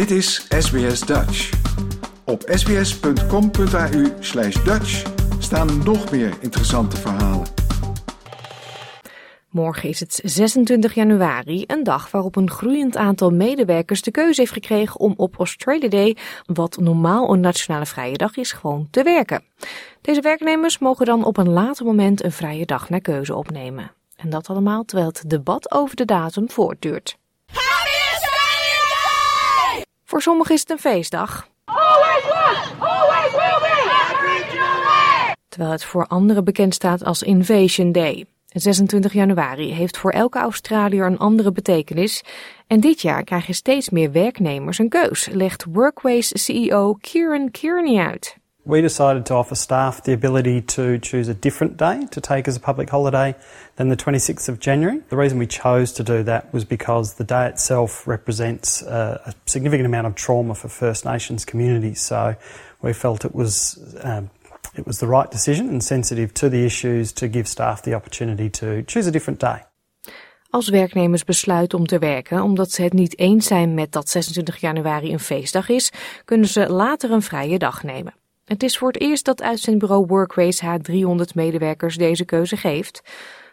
Dit is SBS Dutch. Op sbs.com.au slash Dutch staan nog meer interessante verhalen. Morgen is het 26 januari, een dag waarop een groeiend aantal medewerkers de keuze heeft gekregen om op Australia Day, wat normaal een nationale vrije dag is, gewoon te werken. Deze werknemers mogen dan op een later moment een vrije dag naar keuze opnemen. En dat allemaal terwijl het debat over de datum voortduurt. Voor sommigen is het een feestdag. Terwijl het voor anderen bekend staat als Invasion Day. 26 januari heeft voor elke Australiër een andere betekenis. En dit jaar krijgen steeds meer werknemers een keus, legt Workways CEO Kieran Kearney uit. We decided to offer staff the ability to choose a different day to take as a public holiday than the 26th of January. The reason we chose to do that was because the day itself represents a significant amount of trauma for First Nations communities. So we felt it was um, it was the right decision and sensitive to the issues to give staff the opportunity to choose a different day. Als werknemers besluiten om te werken omdat ze het niet eens zijn met dat 26 januari een feestdag is, kunnen ze later een vrije dag nemen. Het is voor het eerst dat uitzendbureau Workways haar 300 medewerkers deze keuze geeft.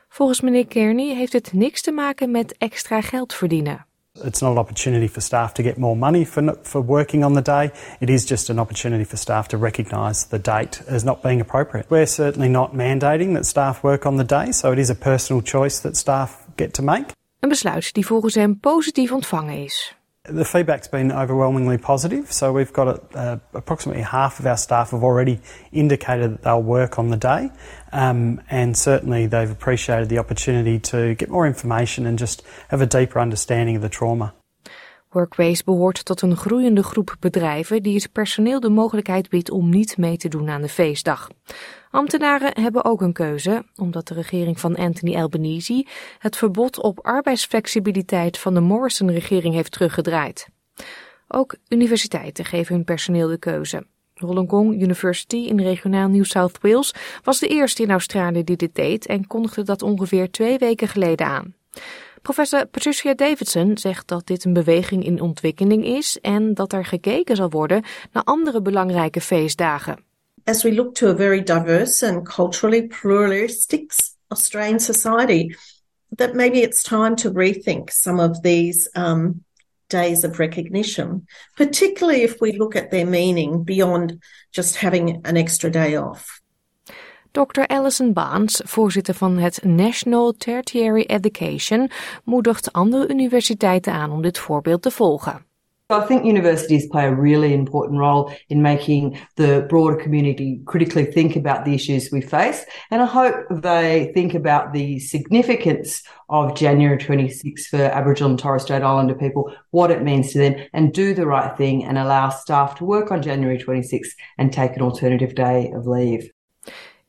Volgens meneer Kearney heeft het niks te maken met extra geld verdienen. It's not an opportunity for staff to get more money for, for working on the day. It is just an opportunity for staff to recognise the date as not being appropriate. We're certainly not mandating that staff work on the day, so it is a personal choice that staff get to make. Een besluit die volgens hem positief ontvangen is. The feedback's been overwhelmingly positive. So we've got uh, approximately half of our staff have already indicated that they'll work on the day. Um, and certainly they've appreciated the opportunity to get more information and just have a deeper understanding of the trauma. Workways behoort tot een groeiende groep bedrijven die het personeel de mogelijkheid biedt om niet mee te doen aan de feestdag. Ambtenaren hebben ook een keuze, omdat de regering van Anthony Albanese het verbod op arbeidsflexibiliteit van de Morrison-regering heeft teruggedraaid. Ook universiteiten geven hun personeel de keuze. Wollongong University in regionaal New South Wales was de eerste in Australië die dit deed en kondigde dat ongeveer twee weken geleden aan. Professor Patricia Davidson zegt dat dit een beweging in ontwikkeling is en dat er gekeken zal worden naar andere belangrijke feestdagen. As we look to a very diverse and culturally pluralistic Australian society, that maybe it's time to rethink some of these um, days of recognition, particularly if we look at their meaning beyond just having an extra day off. Dr. Alison Baans, voorzitter van het National Tertiary Education, moedigt andere universiteiten aan om dit voorbeeld te volgen. I think universities play a really important role in making the broader community critically think about the issues we face. And I hope they think about the significance of January 26 for Aboriginal and Torres Strait Islander people, what it means to them, and do the right thing and allow staff to work on January 26 and take an alternative day of leave.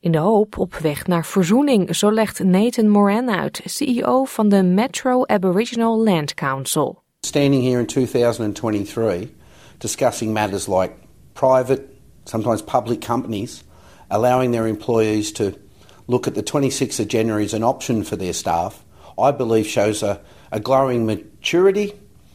In de hoop op weg naar verzoening, zo legt Nathan Moran uit, CEO van de Metro Aboriginal Land Council. Standing here in 2023 discussing matters like private, sometimes public companies allowing their employees to look at the 26th of January as an option for their staff, I believe shows a, a growing maturity,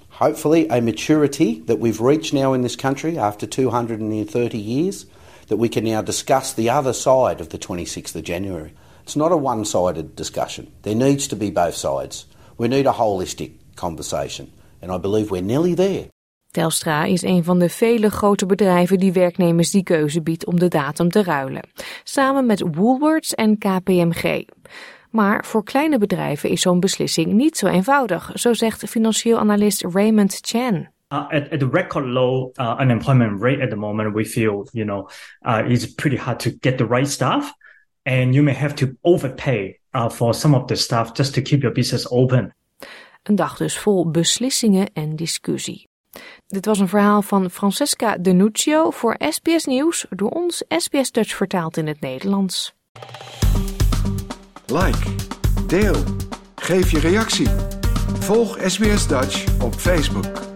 hopefully a maturity that we've reached now in this country after 230 years that we can now discuss the other side of the 26th of January. It's not a one sided discussion. There needs to be both sides. We need a holistic conversation. And I believe we're nearly there. Telstra is een van de vele grote bedrijven die werknemers die keuze biedt om de datum te ruilen. Samen met Woolworths en KPMG. Maar voor kleine bedrijven is zo'n beslissing niet zo eenvoudig, zo zegt financieel analist Raymond Chan. Uh, at, at the record low uh, unemployment rate at the moment, we feel, you know, uh, it's pretty hard to get the right staff. And you may have to overpay uh, for some of the staff just to keep your business open. Een dag dus vol beslissingen en discussie. Dit was een verhaal van Francesca Denuccio voor SBS Nieuws, door ons SBS Dutch vertaald in het Nederlands. Like, deel, geef je reactie. Volg SBS Dutch op Facebook.